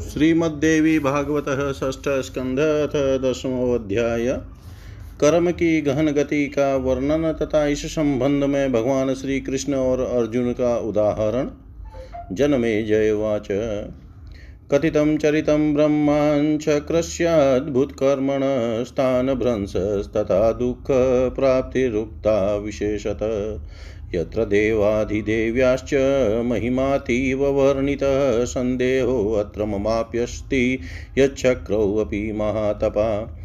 श्रीमद्देवी भागवत षष्ठ स्कंध अथ दसमोध्याय कर्म की गहन गति का वर्णन तथा इस संबंध में भगवान श्री कृष्ण और अर्जुन का उदाहरण। जन्मे जयवाच कथितं चरितं ब्रह्माञ्चक्रस्याद्भुतकर्मण स्थानभ्रंशस्तथा दुःखप्राप्तिरुक्ता विशेषत। यत्र देवाधिदेव्याश्च महिमातीव वर्णितः सन्देहोऽत्र ममाप्यस्ति यच्छक्रौऽपि महातपा।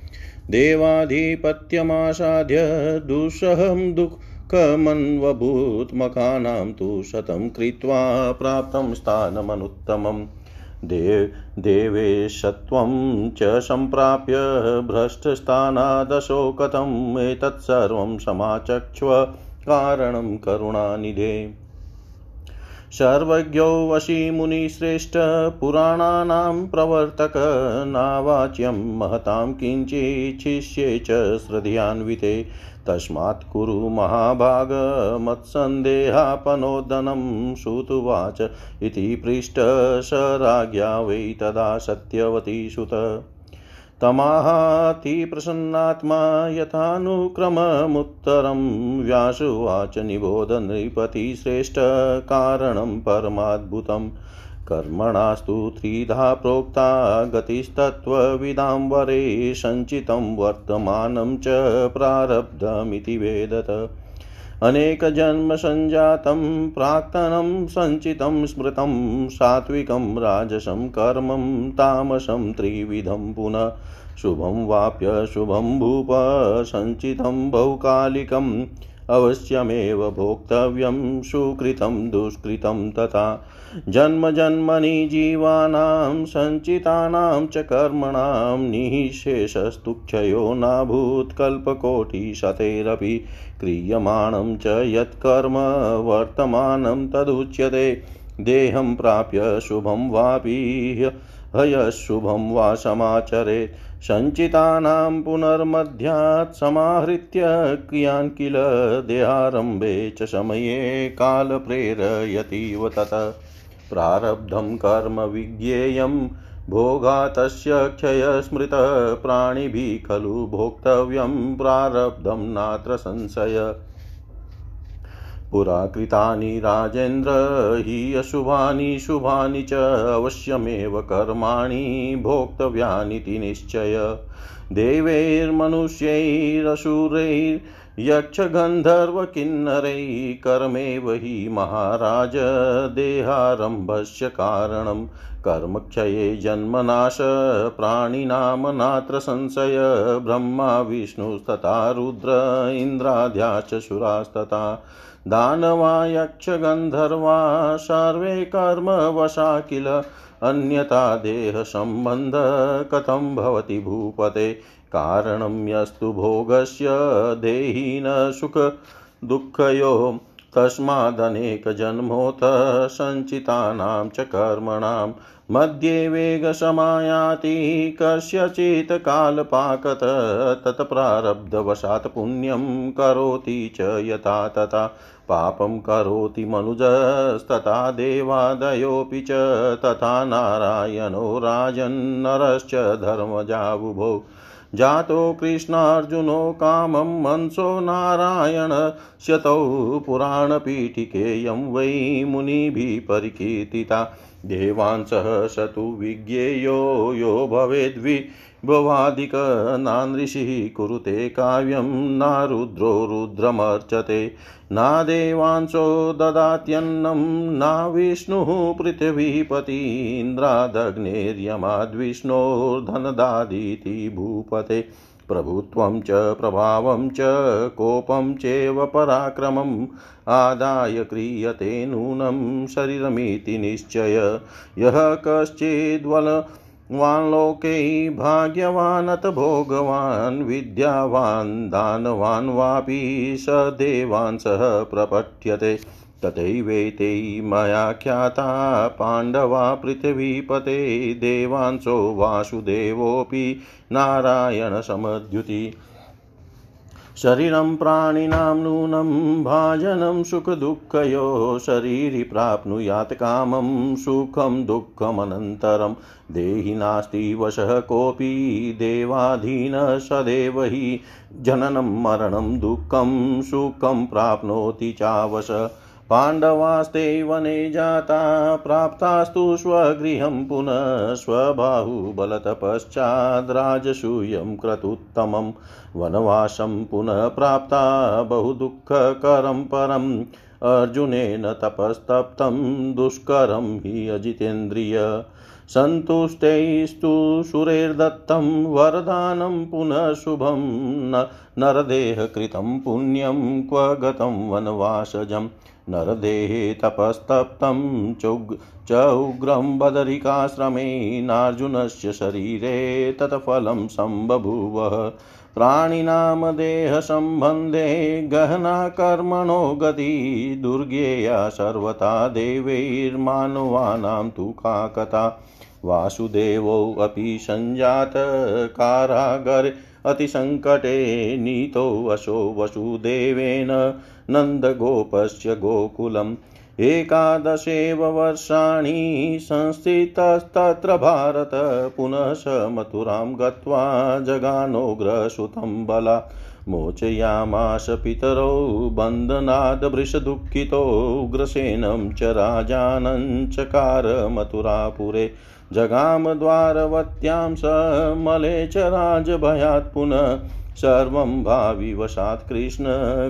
देवाधिपत्यमासाद्य दुःसहं दुःखमन्वभूत्मकानां तु शतं कृत्वा प्राप्तं स्थानमनुत्तमम् देव च सम्प्राप्य भ्रष्टस्थानादशो कथम् एतत्सर्वं समाचक्ष्व कारणं करुणानिधे सर्वज्ञो वशी मुनिश्रेष्ठ पुराणानां प्रवर्तक, नावाच्यं महतां किञ्चिच्छिष्ये च श्रद्धयान्विते। तस्मात् कुरु महाभाग, मत्सन्देहापनोदनं श्रुतुवाच इति पृष्ट स राज्ञा वै तदा सत्यवती सुत। तमाहातिप्रसन्नात्मा यथानुक्रममुत्तरं व्यासुवाच निबोध नृपतिश्रेष्ठकारणं परमाद्भुतम् कर्मणास्तु त्रिधा प्रोक्ता गतिस्तत्त्वविदां वरे सञ्चितं वर्तमानं च प्रारब्धमिति वेदत। अनेकजन्मसञ्जातं प्राक्तनं सञ्चितं स्मृतं सात्विकं राजसं कर्मं तामसं त्रिविधं पुनः शुभं वाप्यशुभं भूप सञ्चितं बहुकालिकम् अवश्यमेव भोक्तव्यं सुकृतं दुष्कृतं तथा जन्मजन्मनि जीवानां सञ्चितानां च कर्मणां निःशेषस्तुक्षयो नाभूत् कल्पकोटिशतैरपि क्रियमाणं च यत्कर्म वर्तमानं तदुच्यते। देहं प्राप्य शुभं वापि हयशुभं वा समाचरेत् सञ्चितानां पुनर्मध्यात् समाहृत्य क्रियान् किल देहारम्भे च समये कालप्रेरयतीव तत्। प्रारब्धं कर्म विज्ञेयं भोगा तस्य क्षयस्मृतः प्राणिभिः खलु भोक्तव्यं प्रारब्धं नात्र संशय। पुरा कृतानि राजेन्द्र, हि अशुभानि, शुभानि च अवश्यमेव कर्माणि भोक्तव्यानिति निश्चय। देवैर्मनुष्यैरसुरैर्यक्षगन्धर्वकिन्नरैः कर्मेव हि महाराज देहारम्भस्य कारणं। कर्मक्षये जन्मनाश प्राणिनां नात्र संशय, ब्रह्मा विष्णुस्तथा रुद्र इन्द्राद्याश्च सुरास्तथा। दानवा यक्षगन्धर्वा सर्वे कर्मवशा किल, अन्यथा देहसम्बन्ध कथं भवति भूपते। कारणं यस्तु भोगस्य देहि न सुखदुःखयोः तस्मादनेकजन्मोऽथ सञ्चितानां च कर्मणां। मध्ये वेगसमायाति कस्यचित् कालपाकत तत्प्रारब्धवशात् पुण्यं करोति च यथा तथा। पापं करोति मनुजस्तथा देवादयोऽपि च तथा नारायणो राजन्नरश्च धर्मजाबुभौ जातो कृष्णार्जुनो कामं मनसो नारायण शतौ पुराणपीठिकेयं वै मुनिभिः परिकीर्तिता। देवांसः स तु विज्ञेयो यो भवेद्वि भवादिकनानृषिः कुरुते काव्यं न रुद्रो रुद्रमर्चते। न देवांशो ददात्यन्नं, न विष्णुः पृथिवीपतीन्द्रादग्नेर्यमाद्विष्णोर्धनदादिति भूपते। प्रभुत्वं च, प्रभावं च, कोपं चैव पराक्रमम्। आदाय क्रियते नूनं, शरीरमिति निश्चय। यः कश्चिद्वल वान् लोके भाग्यवानत भोगवान्, विद्यावान्, दानवान् वापि स देवान् सः प्रपठ्यते। तथैवेते मया ख्याता पाण्डवा पृथिवीपते, देवांशो वासुदेवोऽपि नारायणसमद्युति। शरीरं प्राणिनां नूनं, भाजनं सुखदुःखयोः, शरीरि प्राप्नुयात् कामं, सुखं दुःखमनन्तरं। देहि नास्ति, वशः कोऽपि, देवाधीनः सदैव हि। जननं, मरणं, दुःखं, सुखं प्राप्नोति चावश। पाण्डवास्ते वने जाता प्राप्तास्तु स्वगृहं पुनः स्वबाहुबलतपश्चाद्राजसूयं क्रतुत्तमं, वनवासं पुनः प्राप्ता बहुदुःखकरं परम्, अर्जुनेन तपस्तप्तं दुष्करं हि अजितेन्द्रिय। सन्तुष्टैस्तु सुरेर्दत्तं, वरदानं पुनः शुभं न नरदेहकृतं पुण्यं, क्व गतं वनवासजम्। नरदेहे तपस्तप्तं चौग् च उग्रं बदरिकाश्रमे नार्जुनस्य शरीरे तत्फलं सम्बभूवः। प्राणिनां देहसम्बन्धे गहना कर्मणो गति दुर्गेया सर्वथा देवैर्मानवानां तु का कथा वासुदेवोऽपि सञ्जात अतिसङ्कटे नीतोऽशो वसुदेवेन नन्दगोपस्य गोकुलम्। एकादशेव वर्षाणि संस्थितस्तत्र भारत। पुनः स मथुरां गत्वा जगानोग्रसुतं बला। मोचयामास पितरौ बन्धनाद् उग्रसेनं च राजानं चकार मथुरापुरे। जगामद्वारवत्यां स मले च राजभयात् पुनः सर्वं भाविवशात् कृष्ण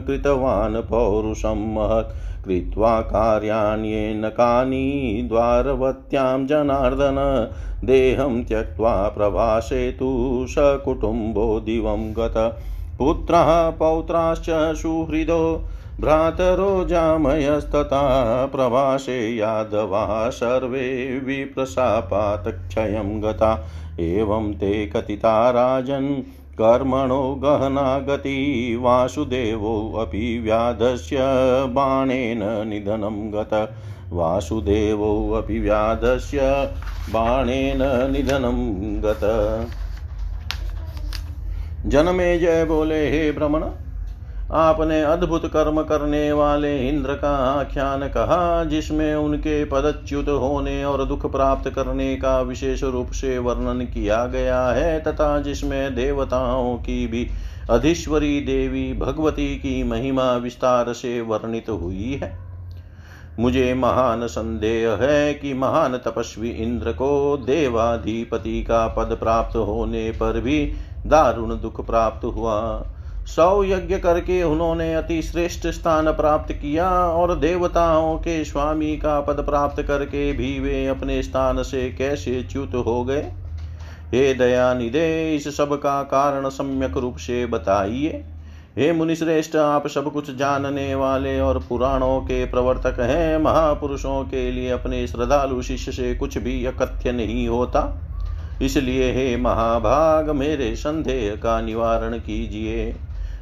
कृतवान् पौरुषं महत्। कृत्वा कार्याण्येन कानि द्वारवत्यां जनार्दन। देहं त्यक्त्वा प्रवासे तु सकुटुम्बो दिवं गत। पुत्रः पौत्राश्च सुहृदो भ्रातरो जामयस्तथा प्रवासे यादवाः सर्वे विप्रशापातक्षयं गता। एवं ते कथिता राजन् कर्मणो गहना गति वासुदेवोऽपि व्याधस्य बाणेन निधनं गत। वासुदेवोऽपि व्याधस्य बाणेन निधनं गत। जनमे जय बोले, हे भ्रमण आपने अद्भुत कर्म करने वाले इंद्र का आख्यान कहा, जिसमें उनके पदच्युत होने और दुख प्राप्त करने का विशेष रूप से वर्णन किया गया है, तथा जिसमें देवताओं की भी अधीश्वरी देवी भगवती की महिमा विस्तार से वर्णित हुई है। मुझे महान संदेह है कि महान तपस्वी इंद्र को देवाधिपति का पद प्राप्त होने पर भी दारुण दुख प्राप्त हुआ। सौ यज्ञ करके उन्होंने अति श्रेष्ठ स्थान प्राप्त किया और देवताओं के स्वामी का पद प्राप्त करके भी वे अपने स्थान से कैसे च्युत हो गए? हे दयानिधे, इस सब का कारण सम्यक रूप से बताइए। हे मुनिश्रेष्ठ, आप सब कुछ जानने वाले और पुराणों के प्रवर्तक हैं। महापुरुषों के लिए अपने श्रद्धालु शिष्य से कुछ भी अकथ्य नहीं होता। इसलिए हे महाभाग, मेरे संदेह का निवारण कीजिए।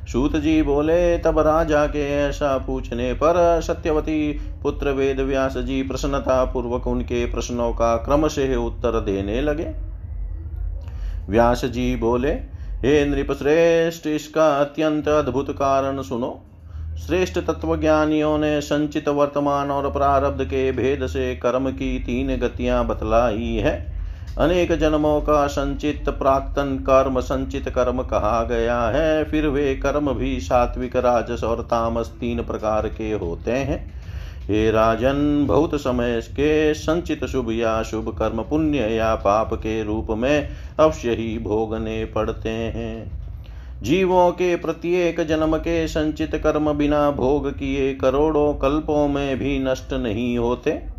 सूत जी बोले, तब राजा के ऐसा पूछने पर सत्यवती पुत्र वेद व्यास जी प्रसन्नता पूर्वक उनके प्रश्नों का क्रम से उत्तर देने लगे। व्यास जी बोले, हे नृप श्रेष्ठ, इसका अत्यंत अद्भुत कारण सुनो। श्रेष्ठ तत्वज्ञानियों ने संचित वर्तमान और प्रारब्ध के भेद से कर्म की तीन गतियाँ बतलाई है। अनेक जन्मों का संचित प्राक्तन कर्म संचित कर्म कहा गया है। फिर वे कर्म भी सात्विक, राजस और तामस तीन प्रकार के होते हैं। हे राजन, बहुत समय के संचित शुभ या शुभ कर्म पुण्य या पाप के रूप में अवश्य ही भोगने पड़ते हैं। जीवों के प्रत्येक जन्म के संचित कर्म बिना भोग किए करोड़ों कल्पों में भी नष्ट नहीं होते।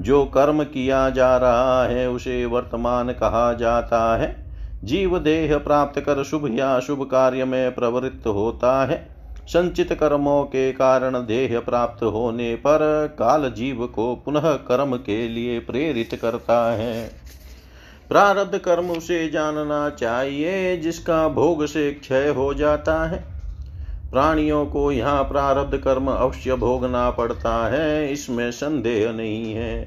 जो कर्म किया जा रहा है, उसे वर्तमान कहा जाता है। जीव देह प्राप्त कर शुभ या शुभ कार्य में प्रवृत्त होता है। संचित कर्मों के कारण देह प्राप्त होने पर काल जीव को पुनः कर्म के लिए प्रेरित करता है। प्रारब्ध कर्म उसे जानना चाहिए, जिसका भोग से क्षय हो जाता है। प्राणियों को यहाँ प्रारब्ध कर्म अवश्य भोगना पड़ता है, इसमें संदेह नहीं है।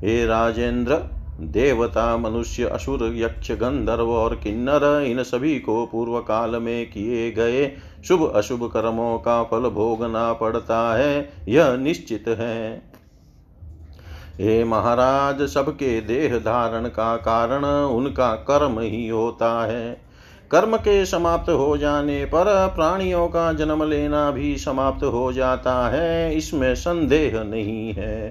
हे राजेंद्र, देवता, मनुष्य, असुर, यक्ष, गंधर्व और किन्नर, इन सभी को पूर्व काल में किए गए शुभ अशुभ कर्मों का फल भोगना पड़ता है, यह निश्चित है। हे महाराज, सबके देह धारण का कारण उनका कर्म ही होता है। कर्म के समाप्त हो जाने पर प्राणियों का जन्म लेना भी समाप्त हो जाता है, इसमें संदेह नहीं है।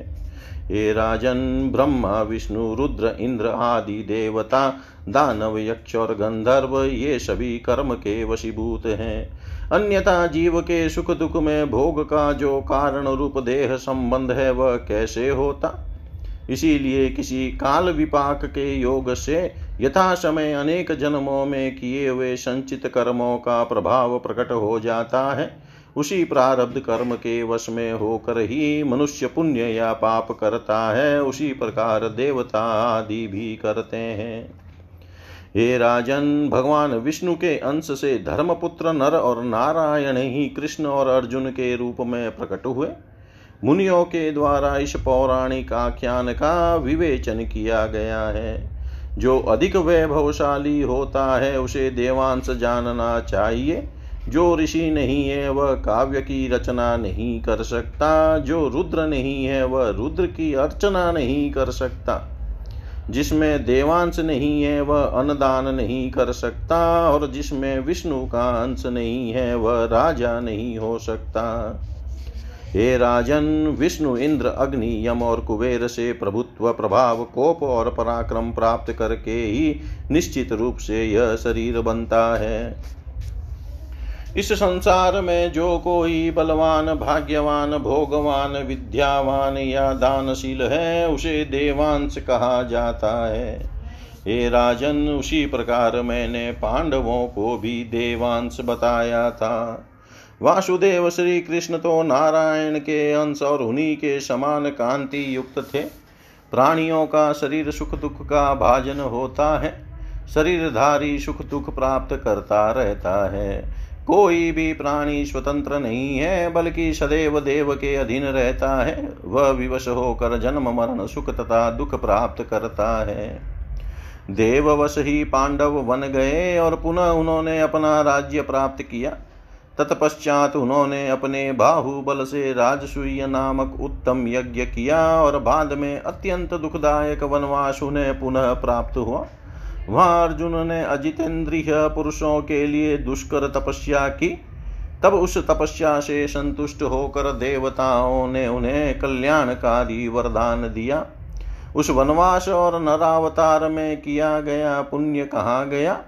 हे राजन, ब्रह्मा, विष्णु, रुद्र, इंद्र आदि देवता, दानव, यक्ष और गंधर्व, ये सभी कर्म के वशीभूत हैं। अन्यथा जीव के सुख दुख में भोग का जो कारण रूप देह संबंध है, वह कैसे होता? इसीलिए किसी काल विपाक के योग से यथा समय अनेक जन्मों में किए हुए संचित कर्मों का प्रभाव प्रकट हो जाता है। उसी प्रारब्ध कर्म के वश में होकर ही मनुष्य पुण्य या पाप करता है, उसी प्रकार देवता आदि भी करते हैं। हे राजन, भगवान विष्णु के अंश से धर्मपुत्र नर और नारायण ही कृष्ण और अर्जुन के रूप में प्रकट हुए। मुनियों के द्वारा इस पौराणिक आख्यान का विवेचन किया गया है। जो अधिक वैभवशाली होता है, उसे देवांश जानना चाहिए। जो ऋषि नहीं है, वह काव्य की रचना नहीं कर सकता। जो रुद्र नहीं है, वह रुद्र की अर्चना नहीं कर सकता। जिसमें देवांश नहीं है, वह अन्नदान नहीं कर सकता। और जिसमें विष्णु का अंश नहीं है, वह राजा नहीं हो सकता। हे राजन, विष्णु, इंद्र, अग्नि, यम और कुबेर से प्रभुत्व, प्रभाव, कोप और पराक्रम प्राप्त करके ही निश्चित रूप से यह शरीर बनता है। इस संसार में जो कोई बलवान, भाग्यवान, भोगवान, विद्यावान या दानशील है, उसे देवांश कहा जाता है। हे राजन, उसी प्रकार मैंने पांडवों को भी देवांश बताया था। वासुदेव श्री कृष्ण तो नारायण के अंश और उन्हीं के समान कांति युक्त थे। प्राणियों का शरीर सुख दुख का भाजन होता है। शरीरधारी सुख दुख प्राप्त करता रहता है। कोई भी प्राणी स्वतंत्र नहीं है, बल्कि सदैव देव के अधीन रहता है। वह विवश होकर जन्म, मरण, सुख तथा दुख प्राप्त करता है। देववश ही पांडव बन गए और पुनः उन्होंने अपना राज्य प्राप्त किया। तत्पश्चात उन्होंने अपने बाहुबल से राजसूय नामक उत्तम यज्ञ किया और बाद में अत्यंत दुखदायक वनवास उन्हें पुनः प्राप्त हुआ। वहाँ अर्जुन ने अजितेंद्रिय पुरुषों के लिए दुष्कर तपस्या की। तब उस तपस्या से संतुष्ट होकर देवताओं ने उन्हें कल्याणकारी वरदान दिया। उस वनवास और नरावतार में किया गया पुण्य कहा गया?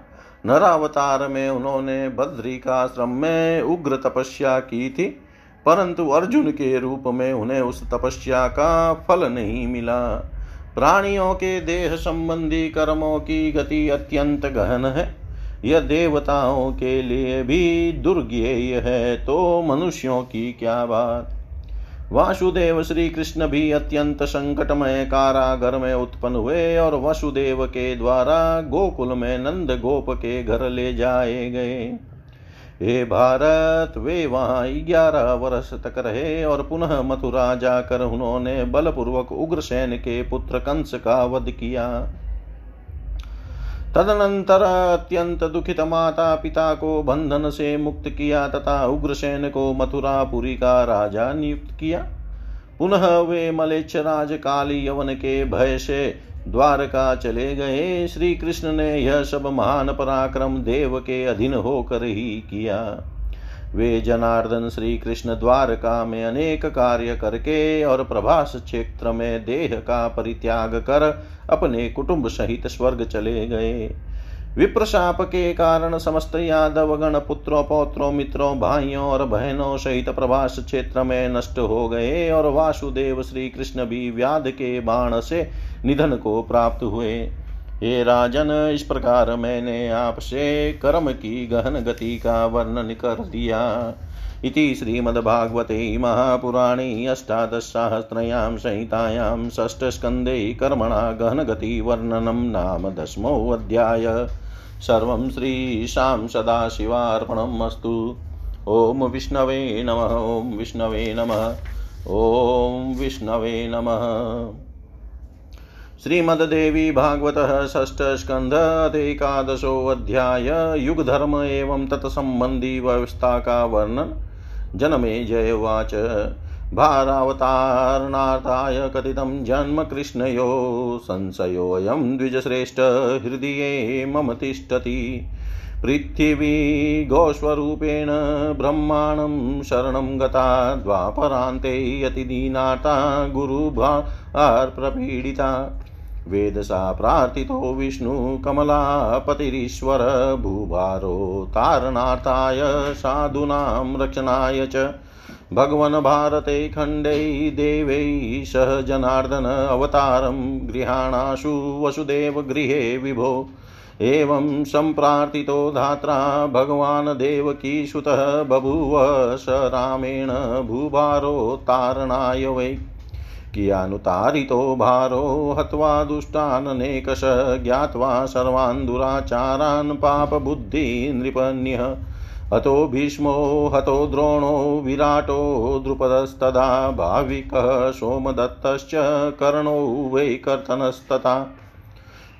नरावतार में उन्होंने बद्री का आश्रम में उग्र तपस्या की थी, परंतु अर्जुन के रूप में उन्हें उस तपस्या का फल नहीं मिला। प्राणियों के देह संबंधी कर्मों की गति अत्यंत गहन है। यह देवताओं के लिए भी दुर्ज्ञेय है तो मनुष्यों की क्या बात? वासुदेव श्री कृष्ण भी अत्यंत संकटमय कारागर में उत्पन्न हुए और वसुदेव के द्वारा गोकुल में नंद गोप के घर ले जाए गए। हे भारत, वे वहाँ ग्यारह वर्ष तक रहे और पुनः मथुरा जाकर उन्होंने बलपूर्वक उग्रसेन के पुत्र कंस का वध किया। तदनंतर अत्यंत दुखित माता पिता को बंधन से मुक्त किया तथा उग्रसेन को मथुरापुरी का राजा नियुक्त किया। पुनः वे मलेच्छ राज काली यवन के भय से द्वारका चले गए। श्री कृष्ण ने यह सब महान पराक्रम देव के अधीन होकर ही किया। वे जनार्दन श्री कृष्ण द्वारका में अनेक कार्य करके और प्रभास क्षेत्र में देह का परित्याग कर अपने कुटुंब सहित स्वर्ग चले गए। विप्रशाप के कारण समस्त यादव गण पुत्रों पौत्रों मित्रों, भाइयों और बहनों सहित प्रभास क्षेत्र में नष्ट हो गए और वासुदेव श्री कृष्ण भी व्याध के बाण से निधन को प्राप्त हुए। हे राजन, इस प्रकार मैंने आपसे कर्म की गहन गति का वर्णन कर दिया। इति श्रीमद्भागवते महापुराणे अष्टादशसाहस्रयां संहितायां षष्ठस्कन्धे कर्मणा गहनगतिवर्णनं नाम दशमोऽध्याय। सर्वं श्रीशां सदाशिवार्पणम् अस्तु। ॐ विष्णवे नमः, ॐ विष्णवे नमः, ॐ विष्णवे नमः। श्रीमद्देवी भागवतः षष्ठस्कन्धतेकादशोऽध्याय युगधर्म एवं तत्सम्बन्धी व्यवस्था का वर्णन। जनमे जय उवाच। भारावतारणार्थाय कथितं जन्म कृष्णयो संशयोऽयं द्विजश्रेष्ठ हृदये मम तिष्ठति। पृथिवी गोस्वरूपेण ब्रह्माणं शरणं गता द्वापरान्ते अतिदीनाता गुरुभार्प्रपीडिता वेदसा प्रार्थितो विष्णुकमलापतिरीश्वर भूभारो तारणार्थाय साधूनां रक्षणाय च। भगवन् भारते खण्डै देवैः सह जनार्दन अवतारं गृहाणाशु वसुदेवगृहे विभो। एवं सम्प्रार्थितो धात्रा भगवान् देवकीसुतः बभूव स रामेण भूभारो तारणाय वै। कियानुतारितो भारो हत्वा दुष्टाननेकश ज्ञात्वा सर्वान् दुराचारान् पापबुद्धिनृपन्यः हतो भीष्मो, हतो द्रोणो, विराटो, द्रुपदस्तदा, भाविकः, सोमदत्तश्च, कर्णो वै कर्तनस्तथा।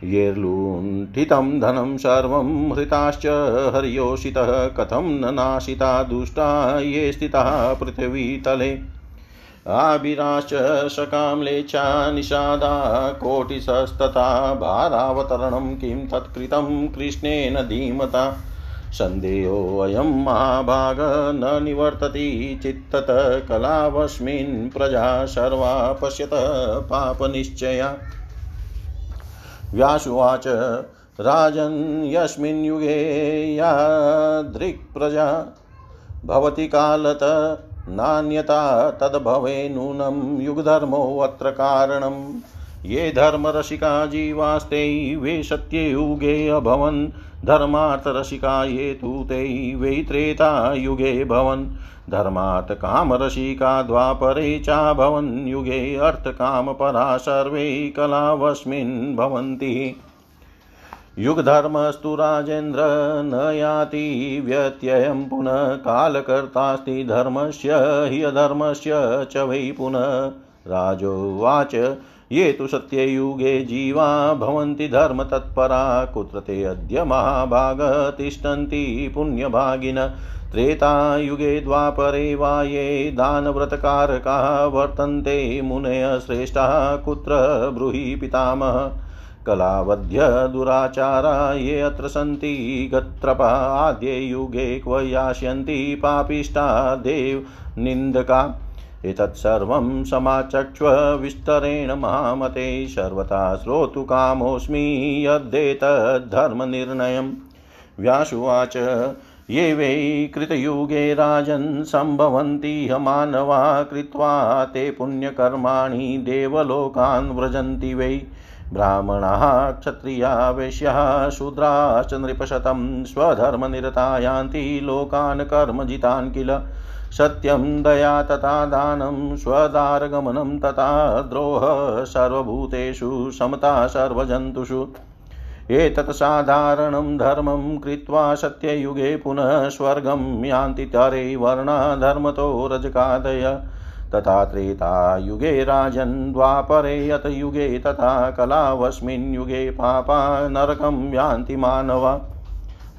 येर्लुण्ठितं धनं सर्वं हृताश्च, हर्योषितः कथं न नाशिता दुष्टा, ये स्थिताः पृथिवीतले। आभिराश्च सकाम्लेच्छा निषादा कोटिशस्तथा भारावतरणं किं तत्कृतं कृष्णेन धीमता। सन्देहोऽयं महाभाग न निवर्तति चित्तत, कलावस्मिन् प्रजा सर्वा पश्यत पापनिश्चया। व्यासुवाच, राजन् यस्मिन् युगे यादृक्प्रजा भवति कालत नान्यता तद्भवे नूनं युगधर्मोऽत्र कारणम् ये धर्मरसिका जीवास्ते वे सत्ययुगे अभवन्। धर्मार्थरसिका ये तु ते वै त्रेतायुगे भवन्। धर्मात् कामरसिका द्वापरे चाभवन्। युगे अर्थकामपरा सर्वे कलावस्मिन् भवन्ति। युगधर्मस्तु राजेन्द्र न याति व्यत्ययं पुनः कालकर्तास्ति धर्मस्य हि अधर्मस्य च वै पुनः। राजोवाच, ये तु सत्ययुगे जीवा भवन्ति धर्मतत्परा कुत्र ते अद्य महाभाग तिष्ठन्ति पुण्यभागिन। त्रेतायुगे द्वापरे वा ये दानव्रतकारकाः वर्तन्ते, मुनय श्रेष्ठाः, कुत्र ब्रूहि पितामह। कलावध्य दुराचारा ये अत्र सन्ति, गत्रपा आद्ये युगे क्व यास्यन्ति पापिष्टा देव निन्दका। एतत् सर्वं समाचक्ष्व विस्तरेण महामते, सर्वथा श्रोतु कामोऽस्मि यद्देतद्धर्मनिर्णयम् व्यासुवाच ये वै कृतयुगे राजन् सम्भवन्ति मानवा कृत्वा ते पुण्यकर्माणि देवलोकान् व्रजन्ति वै। ब्राह्मणाः क्षत्रिया वैश्याः शूद्राश्च नृपशतं स्वधर्मनिरता यान्ति लोकान् कर्मजितान् किल सत्यं दया तथा दानं स्वदारगमनं तथा द्रोहः सर्वभूतेषु समता सर्वजन्तुषु। एतत् साधारणं धर्मं कृत्वा सत्ययुगे पुनः स्वर्गं यान्ति तरे वर्णा रजकादय। तथा त्रेतायुगे राजन् द्वापरे यत युगे तथा कलावस्मिन् युगे पापा नरकं यान्ति मानवा।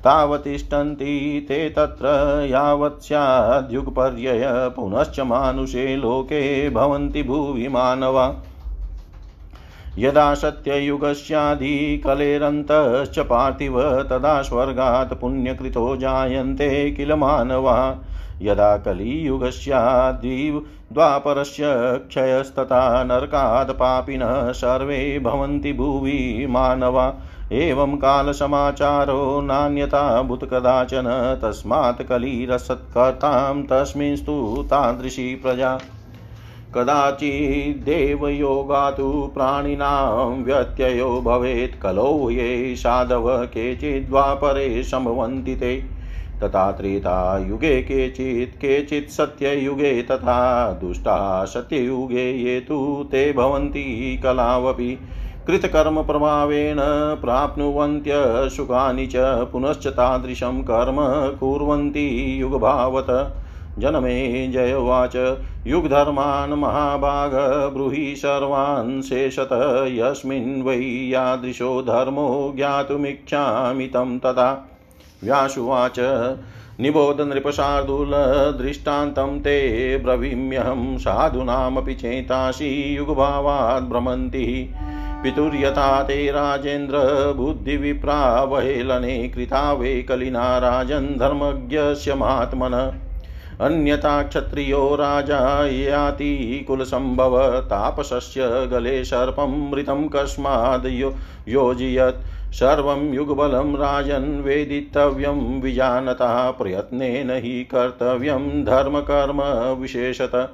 तावतिष्ठन्ति ते तत्र यावत् स्याद्युगपर्यय पुनश्च मानुषे लोके भवन्ति भुवि मानवा। यदा सत्ययुगस्याधिकलेरन्तश्च पार्थिव तदा स्वर्गात् पुण्यकृतो जायन्ते किल मानवा। यदा कलियुगस्याद्वीव द्वापरस्य क्षयस्तथा नरकात् पापिनः सर्वे भवन्ति भुवि मानवा। एवं कालसमाचारो नान्यता भूत कदाचन तस्मात् कलिरसत्कर्तां तस्मिंस्तु तादृशी प्रजा। कदाचिद्देवयोगातु प्राणिनां व्यत्ययो भवेत् कलौ ये साधव केचिद्वापरे सम्भवन्ति ते। तथा त्रेतायुगे केचित् केचित् सत्ययुगे तथा दुष्टा सत्ययुगे ये तु ते भवन्ति कलावपि। कृतकर्मप्रभावेण प्राप्नुवन्त्यशुकानि च पुनश्च तादृशं कर्म कुर्वन्ति युगभावत। जनमे जय उवाच युगधर्मान् महाभाग ब्रूहि सर्वान् शेषत। यस्मिन् वै यादृशो धर्मो ज्ञातुमिच्छामि तं तथा व्यासुवाच निबोध नृपशार्दूलदृष्टान्तं ते ब्रवीम्यहं। साधूनामपि चेतासि युगभावात् भ्रमन्ति। पितुर्यथा ते राजेन्द्र, बुद्धिविप्रावहेलने कृता वै कलिना राजन् धर्मज्ञस्य महात्मन अन्यथा क्षत्रियो राजा याति कुलसम्भव तापसस्य गले सर्पं मृतं कस्माद् यो योजयत्। सर्वं युगबलं राजन् वेदितव्यं विजानतः प्रयत्नेन हि कर्तव्यं धर्मकर्म विशेषत।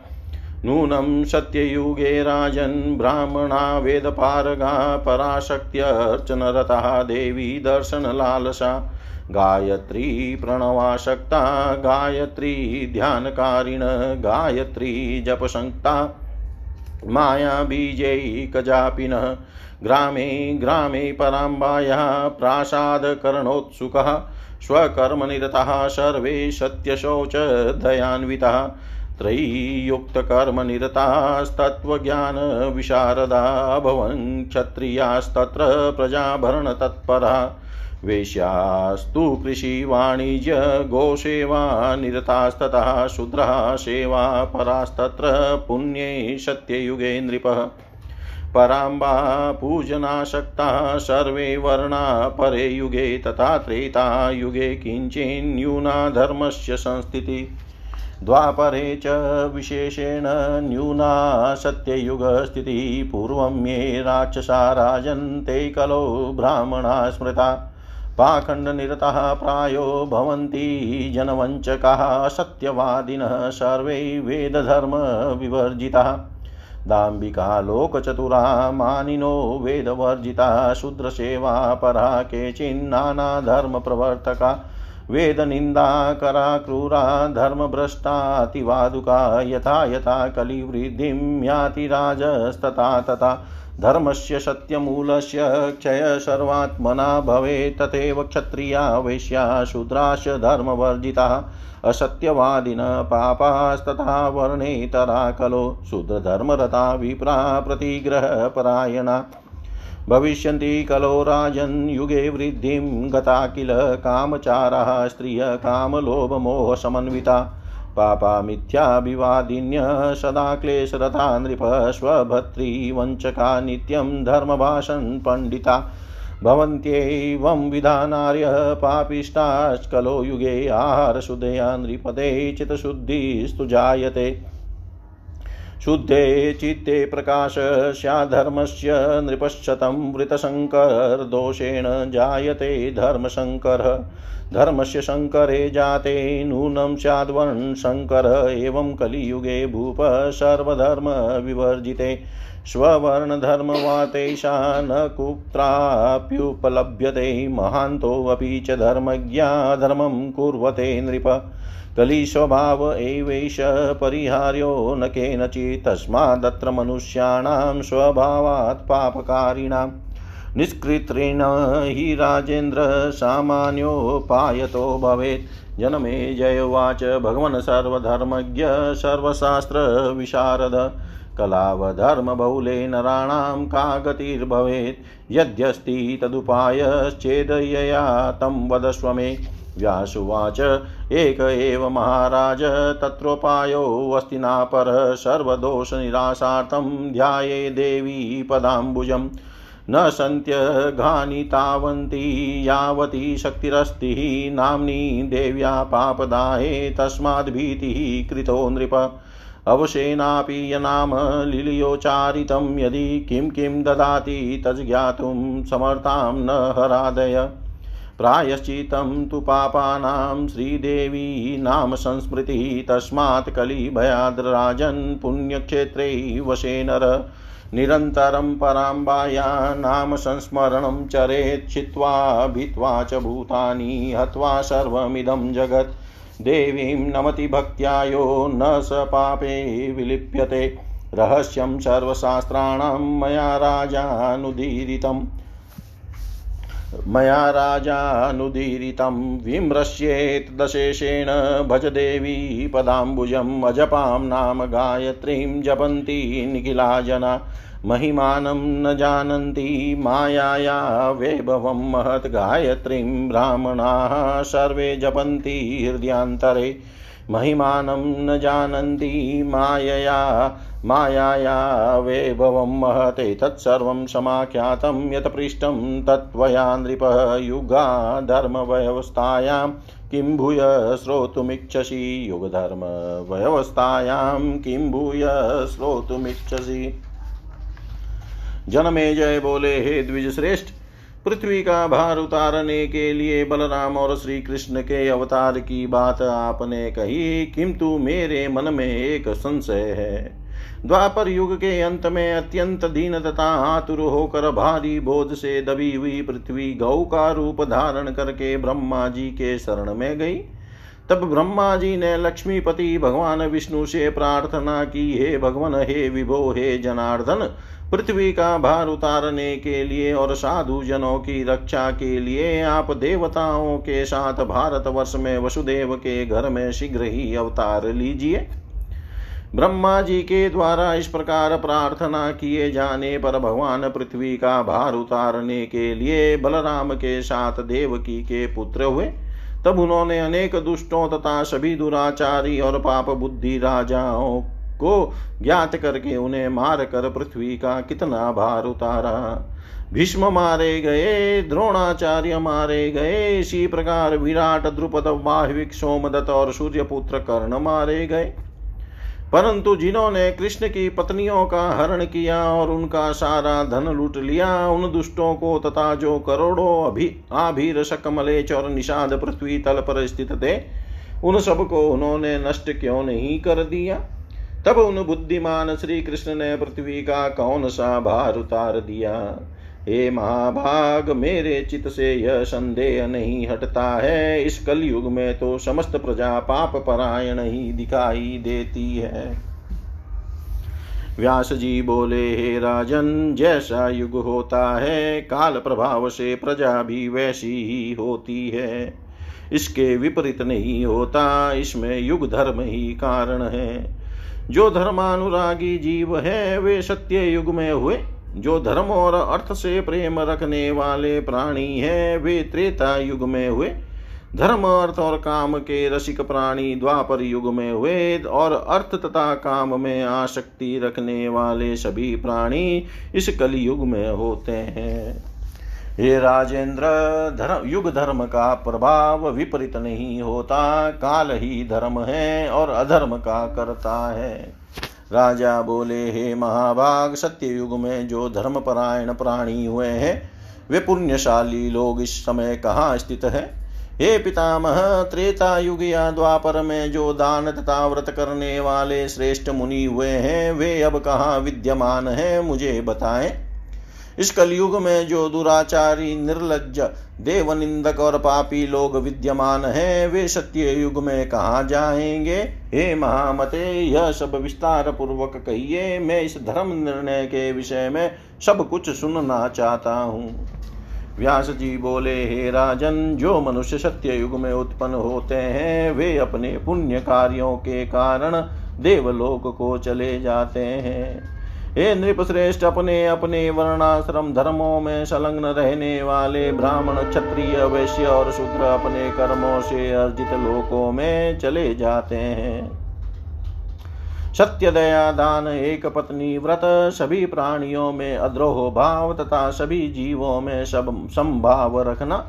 नूनं सत्ययुगे राजन् ब्राह्मणा वेदपारगा पराशक्त्यर्चनरतः देवी दर्शनलालसा। गायत्री प्रणवाशक्ता, गायत्री ध्यानकारिण, गायत्री जपसङ्क्ता मायाबीजैकजापिनः ग्रामे ग्रामे पराम्बायाः, प्रासादकरणोत्सुकः, स्वकर्मनिरताः, सर्वे सत्यशौचदयान्विताः त्रयीयुक्तकर्मनिरतास्तत्त्वज्ञानविशारदा भवन् क्षत्रियास्तत्र प्रजाभरणतत्परा। वेश्यास्तु कृषिवाणिज्यगोसेवा निरतास्ततः शूद्रः सेवा परास्तत्र पुण्ये सत्ययुगे नृपः पराम्बा पूजनाशक्ता सर्वे वर्णा परे युगे तथा त्रेता युगे किञ्चिन्न्यूना धर्मस्य संस्थितिः। द्वापरे च विशेषेण न्यूना सत्ययुगस्थितिः। पूर्वं ये राक्षसा राजन्ते कलो ब्राह्मणा स्मृता। पाखण्डनिरताः प्रायो भवन्ति जनवञ्चकाः सत्यवादिनः सर्वे वेदधर्मविवर्जिताः। दाम्बिका लोकचतुरा मानिनो वेदवर्जिता, शूद्रसेवा परा केचिन्नानाधर्मप्रवर्तका वेदनिन्दाकरा क्रूरा धर्मभ्रष्टातिवादुका यथा यथा कलिवृद्धिं याति राजस्तथा तथा। धर्मस्य सत्यमूलस्य क्षय सर्वात्मना भवेत्, तथैव क्षत्रिया वैश्या शूद्राश्च धर्मवर्जिताः। असत्यवादिन पापास्तथा वर्णेतरा कलो शूद्रधर्मरता विप्रा प्रतिग्रहपरायणा। भविष्यन्ति कलो राजन् युगे वृद्धिं गता किल कामचाराः, स्त्रिय पापा मिथ्याभिवादिन्य सदा क्लेशरता नृप स्वभर्तृवञ्चका नित्यं धर्मभाषन् पण्डिता। भवन्त्येवं विधानार्य पापिष्टाश्कलो युगे आहारशुद्धया नृपते चित्तशुद्धिस्तु जायते। शुद्धे चित्ते प्रकाश स्याद्धर्मस्य नृपश्शतं वृतशङ्करदोषेण जायते धर्मशङ्करः। धर्मस्य शङ्करे जाते नूनं स्याद्वर्णशङ्कर एवं कलियुगे भूप सर्वधर्मविवर्जिते स्ववर्णधर्मवातेषा न कुत्राप्युपलभ्यते, महान्तोऽपि च धर्मज्ञा धर्मं कुर्वते नृप। कलिस्वभाव एवैष परिहार्यो न केनचित् तस्मादत्र मनुष्याणां स्वभावात् पापकारिणां। निष्कृत्रेण हि राजेन्द्र सामान्योपायतो भवेत्। जनमे जय उवाच, भगवन् सर्वधर्मज्ञ सर्वशास्त्रविशारद कलावधर्मबहुले नराणां का गतिर्भवेत् यद्यस्ति तदुपायश्चेदयया तं वदस्व मे व्यासुवाच। एक एव महाराज तत्रोपायोऽस्ति नापरः। सर्वदोषनिरासार्थं ध्याये देवी पदाम्बुजम्। न सन्त्यघानि तावन्ति, यावती शक्तिरस्ति। नाम्नी देव्या पापदाये तस्माद्भीतिः कृतो नृप। अवशेनापि यनाम लिलियोच्चारितं यदि किं किं ददाति, तज्ज्ञातुं समर्थां न हरादय। प्रायश्चितं तु पापानां श्रीदेवी नाम संस्मृतिः, तस्मात् कलिभयाद्राजन् पुण्यक्षेत्रे वशे नर। निरन्तरं पराम्बाया नाम संस्मरणं चरेत् छित्त्वा भित्त्वा च भूतानि हत्वा सर्वमिदं जगत्। देवीं नमति भक्त्यायो न स पापे विलिप्यते। रहस्यं सर्वशास्त्राणां मया राजानुदीरितम्। मया राजानुदीरितं विमृश्येत् दशेषेण भज देवी पदाम्बुजम् अजपां नाम गायत्रीं जपन्ति निखिला जना महिमानं न जानन्ति मायाया वैभवं महत् गायत्रीं ब्राह्मणाः सर्वे जपन्ति हृदयान्तरे। महिमानं न जानन्ति मायया, मायाया वैभवं महते, तत्सर्वं समाख्यातं यत् पृष्टं तत्त्वया नृपः युगा धर्मव्यवस्थायां किं भूय श्रोतुमिच्छसि युगधर्मव्यवस्थायां, किं भूय श्रोतुमिच्छसि। जनमे जय बोले, हे द्विज श्रेष्ठ पृथ्वी का भार उतारने के लिए बलराम और श्री कृष्ण के अवतार की बात आपने कही, किंतु मेरे मन में एक संशय है। द्वापर युग के अंत में अत्यंत दीन तथा आतुर होकर भारी बोध से दबी हुई पृथ्वी गौ का रूप धारण करके ब्रह्मा जी के शरण में गई। तब ब्रह्मा जी ने लक्ष्मीपति भगवान विष्णु से प्रार्थना की, हे भगवान, हे विभो, हे जनार्दन पृथ्वी का भार उतारने के लिए और साधु जनों की रक्षा के लिए आप देवताओं के साथ भारत वर्ष में वसुदेव के घर में शीघ्र ही अवतार लीजिए। ब्रह्मा जी के द्वारा इस प्रकार प्रार्थना किए जाने पर भगवान पृथ्वी का भार उतारने के लिए बलराम के साथ देवकी के पुत्र हुए। तब उन्होंने अनेक दुष्टों तथा सभी दुराचारी और पाप बुद्धि राजाओं को ज्ञात करके उन्हें मार कर पृथ्वी का कितना भार उतारा। भीष्म मारे गए, द्रोणाचार्य मारे गए, इसी प्रकार विराट, द्रुपद वाहिक सोमदत्त और सूर्यपुत्र कर्ण मारे गए। परंतु जिन्होंने कृष्ण की पत्नियों का हरण किया और उनका सारा धन लूट लिया, उन दुष्टों को तथा जो करोड़ों अभी आभीर शकमलेच और निषाद पृथ्वी तल पर स्थित थे, उन सबको उन्होंने नष्ट क्यों नहीं कर दिया? तब उन बुद्धिमान श्री कृष्ण ने पृथ्वी का कौन सा भार उतार दिया? हे महाभाग, मेरे चित से यह संदेह नहीं हटता है। इस कलयुग में तो समस्त प्रजा पाप परायण ही दिखाई देती है। व्यास जी बोले, हे राजन, जैसा युग होता है, काल प्रभाव से प्रजा भी वैसी ही होती है। इसके विपरीत नहीं होता, इसमें युग धर्म ही कारण है। जो धर्मानुरागी जीव है, वे सत्य युग में हुए। जो धर्म और अर्थ से प्रेम रखने वाले प्राणी हैं, वे त्रेता युग में हुए। धर्म, अर्थ और काम के रसिक प्राणी द्वापर युग में हुए और अर्थ तथा काम में आसक्ति रखने वाले सभी प्राणी इस कलयुग में होते हैं। हे राजेंद्र, धर्म, युग धर्म का प्रभाव विपरीत नहीं होता। काल ही धर्म है और अधर्म का करता है। राजा बोले, हे महाभाग सत्य युग में जो धर्मपरायण प्राणी हुए हैं, वे पुण्यशाली लोग इस समय कहाँ स्थित है? हे पितामह, त्रेता युग या द्वापर में जो दान तथा व्रत करने वाले श्रेष्ठ मुनि हुए हैं, वे अब कहाँ विद्यमान है, मुझे बताएँ? इस कलयुग में जो दुराचारी निर्लज देव निंदक और पापी लोग विद्यमान हैं, वे सत्य युग में कहा जाएँगे? हे महामते, यह सब विस्तार पूर्वक कहिए। मैं इस धर्म निर्णय के विषय में सब कुछ सुनना चाहता हूँ। व्यास जी बोले, हे राजन, जो मनुष्य सत्य युग में उत्पन्न होते हैं, वे अपने पुण्य कार्यों के कारण देवलोक को चले जाते हैं। हे नृप श्रेष्ठ अपने अपने वर्णाश्रम धर्मों में संलग्न रहने वाले ब्राह्मण, क्षत्रिय, वैश्य और शूद्र अपने कर्मों से अर्जित लोकों में चले जाते हैं। सत्य दया दान, एक पत्नी व्रत, सभी प्राणियों में अद्रोह भाव तथा सभी जीवों में सब संभाव रखना,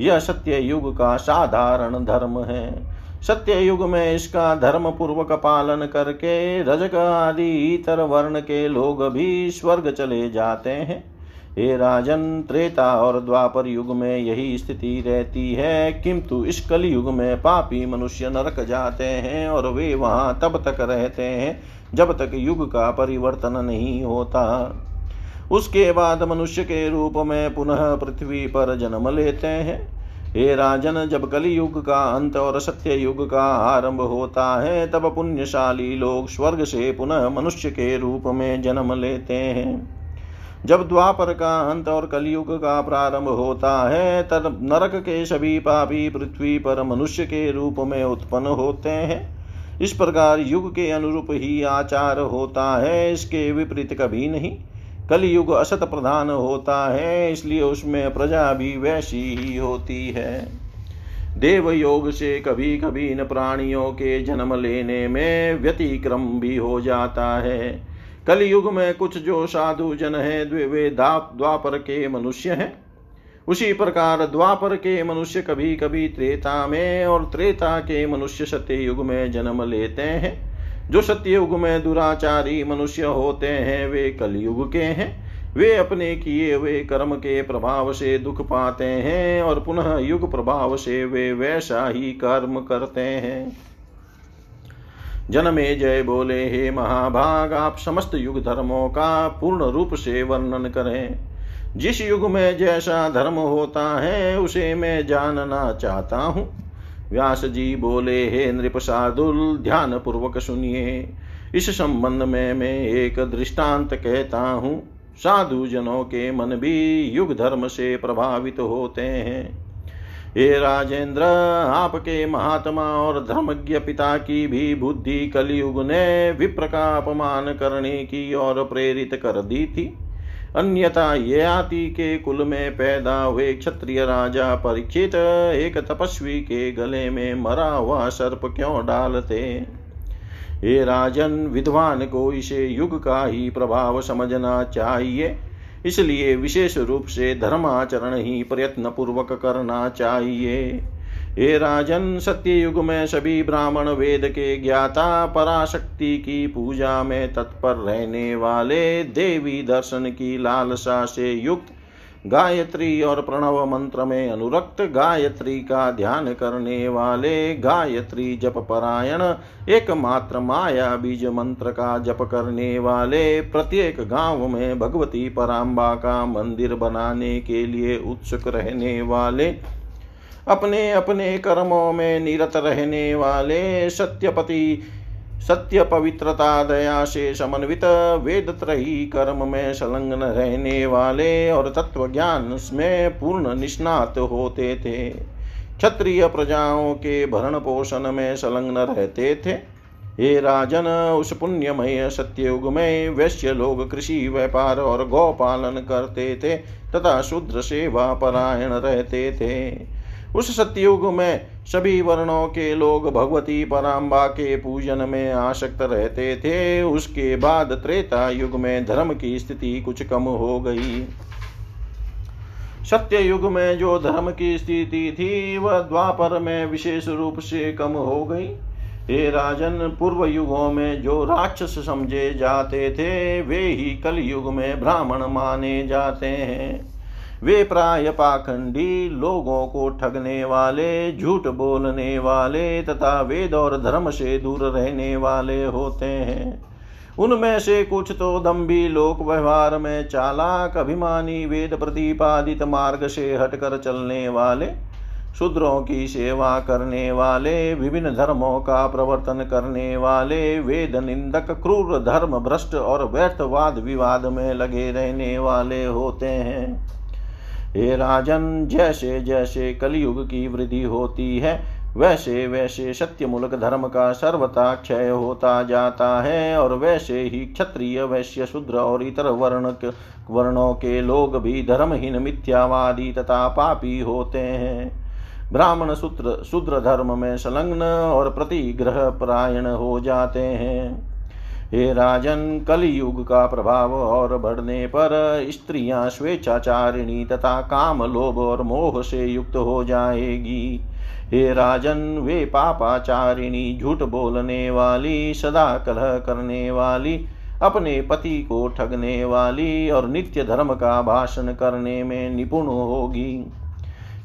यह सत्य युग का साधारण धर्म है। सत्य युग में इसका धर्म पूर्वक पालन करके रजक आदि इतर वर्ण के लोग भी स्वर्ग चले जाते हैं। हे राजन, त्रेता और द्वापर युग में यही स्थिति रहती है। किंतु इस कल युग में पापी मनुष्य नरक जाते हैं और वे वहाँ तब तक रहते हैं जब तक युग का परिवर्तन नहीं होता। उसके बाद मनुष्य के रूप में पुनः पृथ्वी पर जन्म लेते हैं। हे राजन, जब कलि युग का अंत और सत्य युग का आरंभ होता है, तब पुण्यशाली लोग स्वर्ग से पुनः मनुष्य के रूप में जन्म लेते हैं। जब द्वापर का अंत और कलयुग का प्रारंभ होता है, तब नरक के सभी पापी पृथ्वी पर मनुष्य के रूप में उत्पन्न होते हैं। इस प्रकार युग के अनुरूप ही आचार होता है, इसके विपरीत कभी नहीं। कलयुग असत प्रधान होता है, इसलिए उसमें प्रजा भी वैसी ही होती है। देव योग से कभी कभी इन प्राणियों के जन्म लेने में व्यतिक्रम भी हो जाता है। कलयुग में कुछ जो साधु जन है, वे द्वापर के मनुष्य हैं। उसी प्रकार द्वापर के मनुष्य कभी कभी त्रेता में और त्रेता के मनुष्य सत्य युग में जन्म लेते हैं। जो सत्य युग में दुराचारी मनुष्य होते हैं, वे कलयुग के हैं। वे अपने किए हुए कर्म के प्रभाव से दुख पाते हैं और पुनः युग प्रभाव से वे वैसा ही कर्म करते हैं। जनमे जय बोले, हे महाभाग, आप समस्त युग धर्मों का पूर्ण रूप से वर्णन करें। जिस युग में जैसा धर्म होता है, उसे मैं जानना चाहता हूँ। व्यास जी बोले, हे नृप साधुल ध्यान पूर्वक सुनिए। इस संबंध में मैं एक दृष्टांत कहता हूँ। साधु जनों के मन भी युग धर्म से प्रभावित होते हैं। हे राजेंद्र, आपके महात्मा और धर्मज्ञ पिता की भी बुद्धि कलयुग ने विप्र का अपमान करने की ओर प्रेरित कर दी थी। अन्यथा ये आती के कुल में पैदा हुए क्षत्रिय राजा परीक्षित एक तपस्वी के गले में मरा हुआ सर्प क्यों डालते? हे राजन, विद्वान को इसे युग का ही प्रभाव समझना चाहिए। इसलिए विशेष रूप से धर्माचरण ही प्रयत्न पूर्वक करना चाहिए। हे राजन सत्य युग में सभी ब्राह्मण वेद के ज्ञाता, पराशक्ति की पूजा में तत्पर रहने वाले देवी दर्शन की लालसा से युक्त गायत्री और प्रणव मंत्र में अनुरक्त गायत्री का ध्यान करने वाले गायत्री जप परायण एकमात्र माया बीज मंत्र का जप करने वाले प्रत्येक गाँव में भगवती पराम्बा का मंदिर बनाने के लिए उत्सुक रहने वाले अपने अपने कर्मों में निरत रहने वाले सत्यपति सत्य पवित्रता दया से समन्वित वेद त्रही कर्म में संलग्न रहने वाले और तत्व ज्ञान में पूर्ण निष्णात होते थे। क्षत्रिय प्रजाओं के भरण पोषण में संलग्न रहते थे। हे राजन, उस पुण्यमय सत्ययुग में वैश्य लोग कृषि, व्यापार और गौपालन करते थे तथा शूद्र सेवा परायण रहते थे। उस सत्युग में सभी वर्णों के लोग भगवती पराम्बा के पूजन में आसक्त रहते थे। उसके बाद त्रेता युग में धर्म की स्थिति कुछ कम हो गई। सत्य युग में जो धर्म की स्थिति थी, वह द्वापर में विशेष रूप से कम हो गई। हे राजन, पूर्व युगों में जो राक्षस समझे जाते थे, वे ही कल युग में ब्राह्मण माने जाते हैं। वे प्राय पाखंडी लोगों को ठगने वाले, झूठ बोलने वाले तथा वेद और धर्म से दूर रहने वाले होते हैं। उनमें से कुछ तो दम्भी लोक व्यवहार में चालाक, अभिमानी, वेद प्रतिपादित मार्ग से हटकर चलने वाले, शूद्रों की सेवा करने वाले, विभिन्न धर्मों का प्रवर्तन करने वाले, वेद निंदक, क्रूर, धर्म भ्रष्ट और व्यर्थवाद विवाद में लगे रहने वाले होते हैं। हे राजन, जैसे जैसे कलयुग की वृद्धि होती है, वैसे वैसे सत्यमूलक धर्म का सर्वता क्षय होता जाता है और वैसे ही क्षत्रिय, वैश्य, शूद्र और इतर वर्ण वर्णों के लोग भी धर्महीन, मिथ्यावादी तथा पापी होते हैं। ब्राह्मण सूत्र शूद्र धर्म में संलग्न और प्रतिग्रह परायण हो जाते हैं। हे राजन, कलयुग का प्रभाव और बढ़ने पर स्त्रियाँ स्वेच्छाचारिणी तथा काम लोभ और मोह से युक्त हो जाएगी। हे राजन, वे पापाचारिणी, झूठ बोलने वाली, सदा कलह करने वाली, अपने पति को ठगने वाली और नित्य धर्म का भाषण करने में निपुण होगी।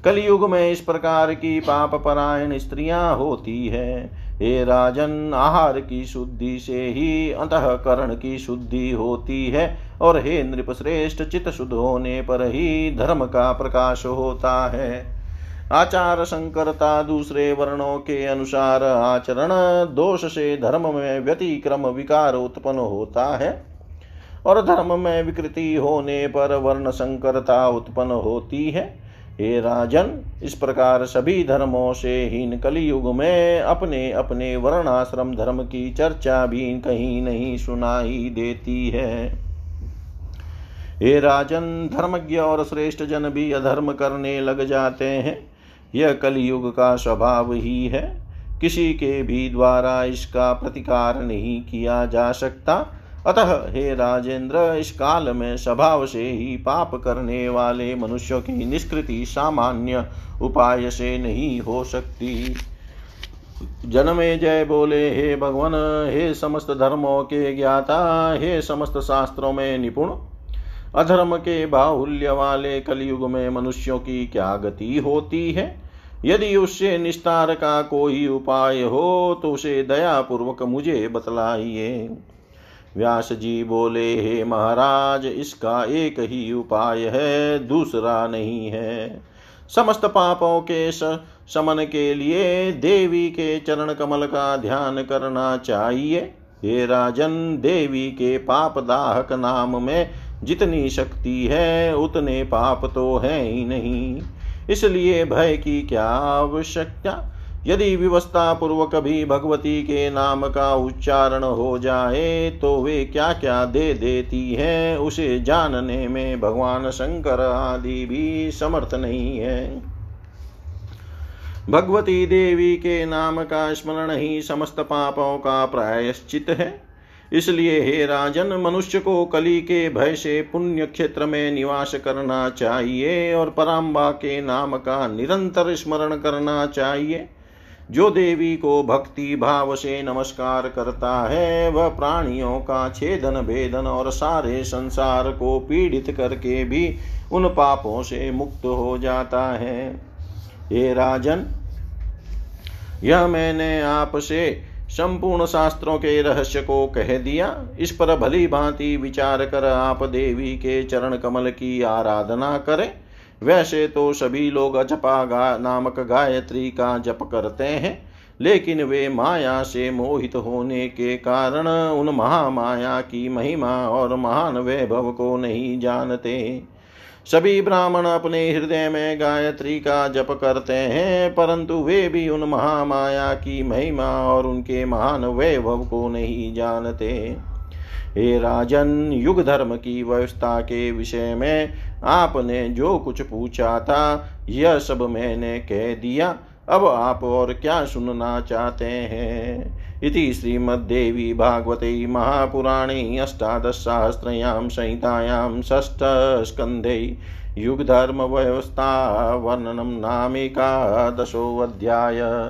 कलयुग में इस प्रकार की पाप परायण स्त्रियाँ होती है। हे राजन, आहार की शुद्धि से ही अंतकरण की शुद्धि होती है और हे नृप श्रेष्ठ चित शुद्ध होने पर ही धर्म का प्रकाश होता है। आचार संकरता दूसरे वर्णों के अनुसार आचरण, दोष से धर्म में व्यतिक्रम विकार उत्पन्न होता है और धर्म में विकृति होने पर वर्ण संकरता उत्पन्न होती है। हे राजन, इस प्रकार सभी धर्मों से हीन कलयुग में अपने अपने वर्णाश्रम धर्म की चर्चा भी कहीं नहीं सुनाई देती है। हे राजन, धर्मज्ञ और श्रेष्ठ जन भी अधर्म करने लग जाते हैं। यह कलयुग का स्वभाव ही है। किसी के भी द्वारा इसका प्रतिकार नहीं किया जा सकता। अतः हे राजेंद्र, इस काल में स्वभाव से ही पाप करने वाले मनुष्यों की निष्कृति सामान्य उपाय से नहीं हो सकती। जनमे जय बोले, हे भगवान, हे समस्त धर्मों के ज्ञाता, हे समस्त शास्त्रों में निपुण, अधर्म के बाहुल्य वाले कलयुग में मनुष्यों की क्या गति होती है? यदि उससे निस्तार का कोई उपाय हो तो उसे दया पूर्वक मुझे बतलाइए। व्यास जी बोले, हे महाराज, इसका एक ही उपाय है, दूसरा नहीं है। समस्त पापों के शमन के लिए देवी के चरण कमल का ध्यान करना चाहिए। हे राजन, देवी के पाप दाहक नाम में जितनी शक्ति है, उतने पाप तो है ही नहीं। इसलिए भय की क्या आवश्यकता? यदि व्यवस्था पूर्वक भी भगवती के नाम का उच्चारण हो जाए तो वे क्या क्या दे देती है, उसे जानने में भगवान शंकर आदि भी समर्थ नहीं है। भगवती देवी के नाम का स्मरण ही समस्त पापों का प्रायश्चित है। इसलिए हे राजन, मनुष्य को कली के भय से पुण्य क्षेत्र में निवास करना चाहिए और पराम्बा के नाम का निरंतर स्मरण करना चाहिए। जो देवी को भक्ति भाव से नमस्कार करता है, वह प्राणियों का छेदन, भेदन और सारे संसार को पीड़ित करके भी उन पापों से मुक्त हो जाता है। हे राजन, यह मैंने आपसे संपूर्ण शास्त्रों के रहस्य को कह दिया। इस पर भली भांति विचार कर आप देवी के चरण कमल की आराधना करें। वैसे तो सभी लोग अजपा गा नामक गायत्री का जप करते हैं, लेकिन वे माया से मोहित होने के कारण उन महामाया की महिमा और महान वैभव को नहीं जानते। सभी ब्राह्मण अपने हृदय में गायत्री का जप करते हैं, परंतु वे भी उन महामाया की महिमा और उनके महान वैभव को नहीं जानते। हे राजन युग धर्म की व्यवस्था के विषय में आपने जो कुछ पूछा था, यह सब मैंने कह दिया। अब आप और क्या सुनना चाहते हैं? इति श्रीमद्देवी भागवते महापुराणे अष्टादशसहस्रयां संहितायां षष्ठस्कन्धे युगधर्मव्यवस्था वर्णनं नामिकादशोऽध्याय